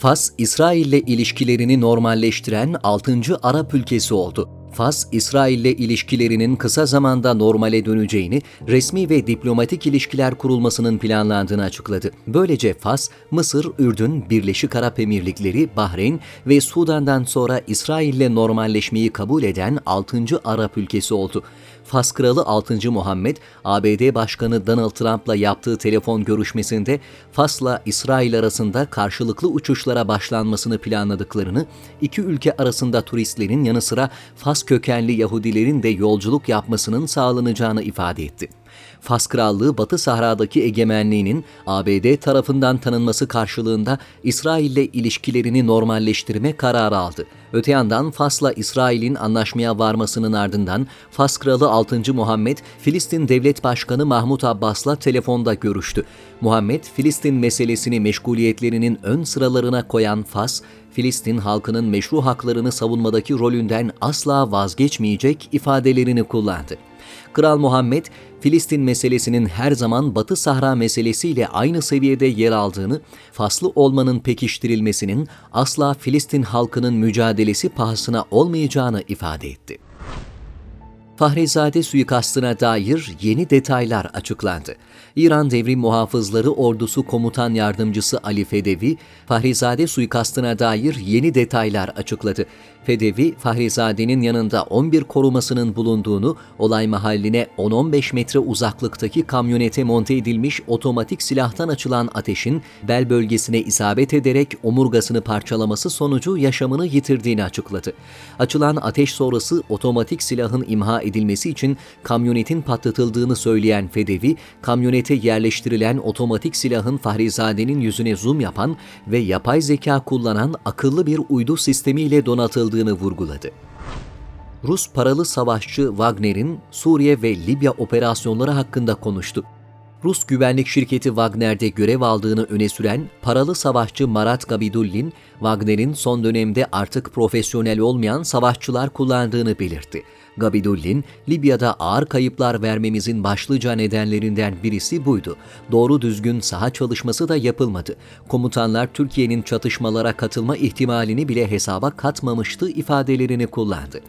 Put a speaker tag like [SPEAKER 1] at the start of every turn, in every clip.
[SPEAKER 1] Fas, İsrail ile ilişkilerini normalleştiren 6. Arap ülkesi oldu. Fas, İsrail ile ilişkilerinin kısa zamanda normale döneceğini, resmi ve diplomatik ilişkiler kurulmasının planlandığını açıkladı. Böylece Fas, Mısır, Ürdün, Birleşik Arap Emirlikleri, Bahreyn ve Sudan'dan sonra İsrail ile normalleşmeyi kabul eden 6. Arap ülkesi oldu. Fas Kralı 6. Muhammed, ABD Başkanı Donald Trump'la yaptığı telefon görüşmesinde Fas'la İsrail arasında karşılıklı uçuşlara başlanmasını planladıklarını, iki ülke arasında turistlerin yanı sıra Fas kökenli Yahudilerin de yolculuk yapmasının sağlanacağını ifade etti. Fas Krallığı Batı Sahra'daki egemenliğinin ABD tarafından tanınması karşılığında İsrail ile ilişkilerini normalleştirme kararı aldı. Öte yandan Fas'la İsrail'in anlaşmaya varmasının ardından Fas Kralı 6. Muhammed, Filistin Devlet Başkanı Mahmut Abbas'la telefonda görüştü. Muhammed, Filistin meselesini meşguliyetlerinin ön sıralarına koyan Fas, Filistin halkının meşru haklarını savunmadaki rolünden asla vazgeçmeyecek ifadelerini kullandı. Kral Muhammed, Filistin meselesinin her zaman Batı Sahra meselesiyle aynı seviyede yer aldığını, faslı olmanın pekiştirilmesinin asla Filistin halkının mücadelesi pahasına olmayacağını ifade etti. Fahrizade suikastına dair yeni detaylar açıklandı. İran Devrim Muhafızları Ordusu Komutan Yardımcısı Ali Fedevi, Fahrizade suikastına dair yeni detaylar açıkladı. Fedevi, Fahrizade'nin yanında 11 korumasının bulunduğunu, olay mahalline 10-15 metre uzaklıktaki kamyonete monte edilmiş otomatik silahtan açılan ateşin bel bölgesine isabet ederek omurgasını parçalaması sonucu yaşamını yitirdiğini açıkladı. Açılan ateş sonrası otomatik silahın imha edilmesi için kamyonetin patlatıldığını söyleyen Fedevi, kamyonete yerleştirilen otomatik silahın Fahrizade'nin yüzüne zoom yapan ve yapay zeka kullanan akıllı bir uydu sistemiyle donatıldığını vurguladı. Rus paralı savaşçı Wagner'in Suriye ve Libya operasyonları hakkında konuştu. Rus güvenlik şirketi Wagner'de görev aldığını öne süren paralı savaşçı Marat Gabidullin, Wagner'in son dönemde artık profesyonel olmayan savaşçılar kullandığını belirtti. Gabidullin, Libya'da ağır kayıplar vermemizin başlıca nedenlerinden birisi buydu. Doğru düzgün saha çalışması da yapılmadı. Komutanlar Türkiye'nin çatışmalara katılma ihtimalini bile hesaba katmamıştı ifadelerini kullandı.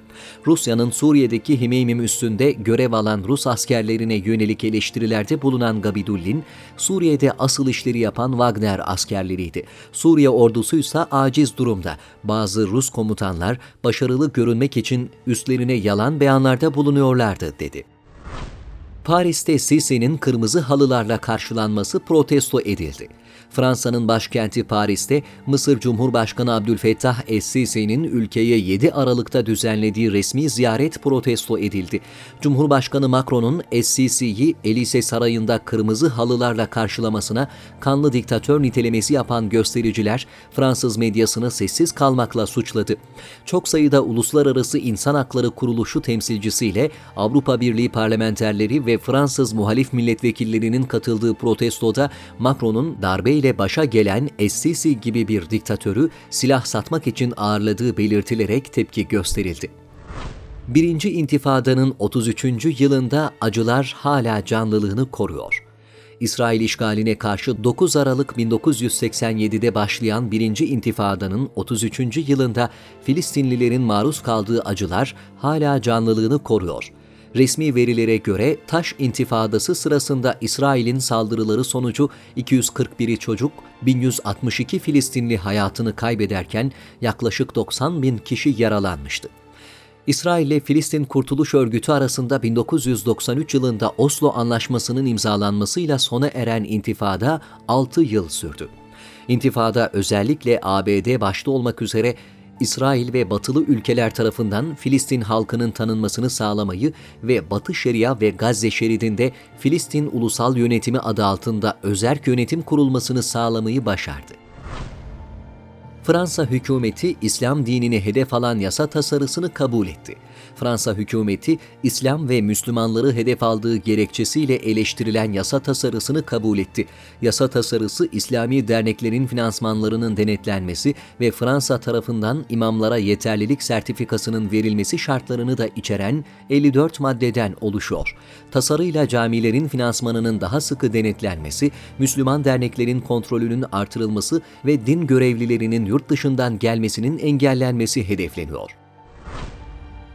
[SPEAKER 1] Rusya'nın Suriye'deki Himeymim üstünde görev alan Rus askerlerine yönelik eleştirilerde bulunan Gabidullin, Suriye'de asıl işleri yapan Wagner askerleriydi. Suriye ordusu ise aciz durumda. Bazı Rus komutanlar başarılı görünmek için üstlerine yalan beyanlarda bulunuyorlardı dedi. Paris'te Sisi'nin kırmızı halılarla karşılanması protesto edildi. Fransa'nın başkenti Paris'te Mısır Cumhurbaşkanı Abdülfettah Es-Sisi'nin ülkeye 7 Aralık'ta düzenlediği resmi ziyaret protesto edildi. Cumhurbaşkanı Macron'un Es-Sisi'yi Elise Sarayı'nda kırmızı halılarla karşılamasına kanlı diktatör nitelemesi yapan göstericiler Fransız medyasını sessiz kalmakla suçladı. Çok sayıda uluslararası insan hakları kuruluşu temsilcisiyle Avrupa Birliği parlamenterleri ve Fransız muhalif milletvekillerinin katıldığı protestoda Macron'un darbeyle başa gelen Es-Sisi gibi bir diktatörü silah satmak için ağırladığı belirtilerek tepki gösterildi. Birinci İntifada'nın 33. yılında acılar hala canlılığını koruyor. İsrail işgaline karşı 9 Aralık 1987'de başlayan Birinci İntifada'nın 33. yılında Filistinlilerin maruz kaldığı acılar hala canlılığını koruyor. Resmi verilere göre Taş İntifadası sırasında İsrail'in saldırıları sonucu 241 çocuk, 1162 Filistinli hayatını kaybederken yaklaşık 90 bin kişi yaralanmıştı. İsrail ile Filistin Kurtuluş Örgütü arasında 1993 yılında Oslo Anlaşması'nın imzalanmasıyla sona eren intifada 6 yıl sürdü. İntifada özellikle ABD başta olmak üzere İsrail ve batılı ülkeler tarafından Filistin halkının tanınmasını sağlamayı ve Batı Şeria ve Gazze şeridinde Filistin Ulusal Yönetimi adı altında özerk yönetim kurulmasını sağlamayı başardı. Fransa hükümeti İslam dinini hedef alan yasa tasarısını kabul etti. Fransa hükümeti İslam ve Müslümanları hedef aldığı gerekçesiyle eleştirilen yasa tasarısını kabul etti. Yasa tasarısı İslami derneklerin finansmanlarının denetlenmesi ve Fransa tarafından imamlara yeterlilik sertifikasının verilmesi şartlarını da içeren 54 maddeden oluşuyor. Tasarıyla camilerin finansmanının daha sıkı denetlenmesi, Müslüman derneklerin kontrolünün artırılması ve din görevlilerinin yurt dışından gelmesinin engellenmesi hedefleniyor.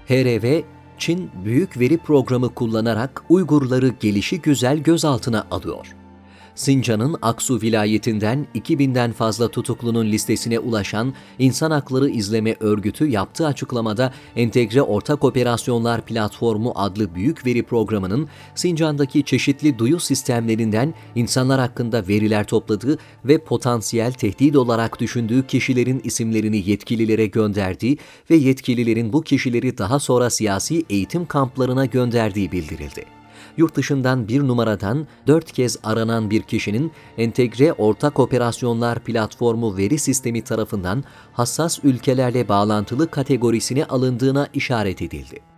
[SPEAKER 1] HRV, Çin büyük veri programı kullanarak Uygurları gelişi güzel gözaltına alıyor. Sincan'ın Aksu vilayetinden 2000'den fazla tutuklunun listesine ulaşan İnsan Hakları İzleme Örgütü yaptığı açıklamada Entegre Ortak Operasyonlar Platformu adlı büyük veri programının Sincan'daki çeşitli duyu sistemlerinden insanlar hakkında veriler topladığı ve potansiyel tehdit olarak düşündüğü kişilerin isimlerini yetkililere gönderdiği ve yetkililerin bu kişileri daha sonra siyasi eğitim kamplarına gönderdiği bildirildi yurt dışından bir numaradan dört kez aranan bir kişinin Entegre Ortak Operasyonlar Platformu veri sistemi tarafından hassas ülkelerle bağlantılı kategorisine alındığına işaret edildi.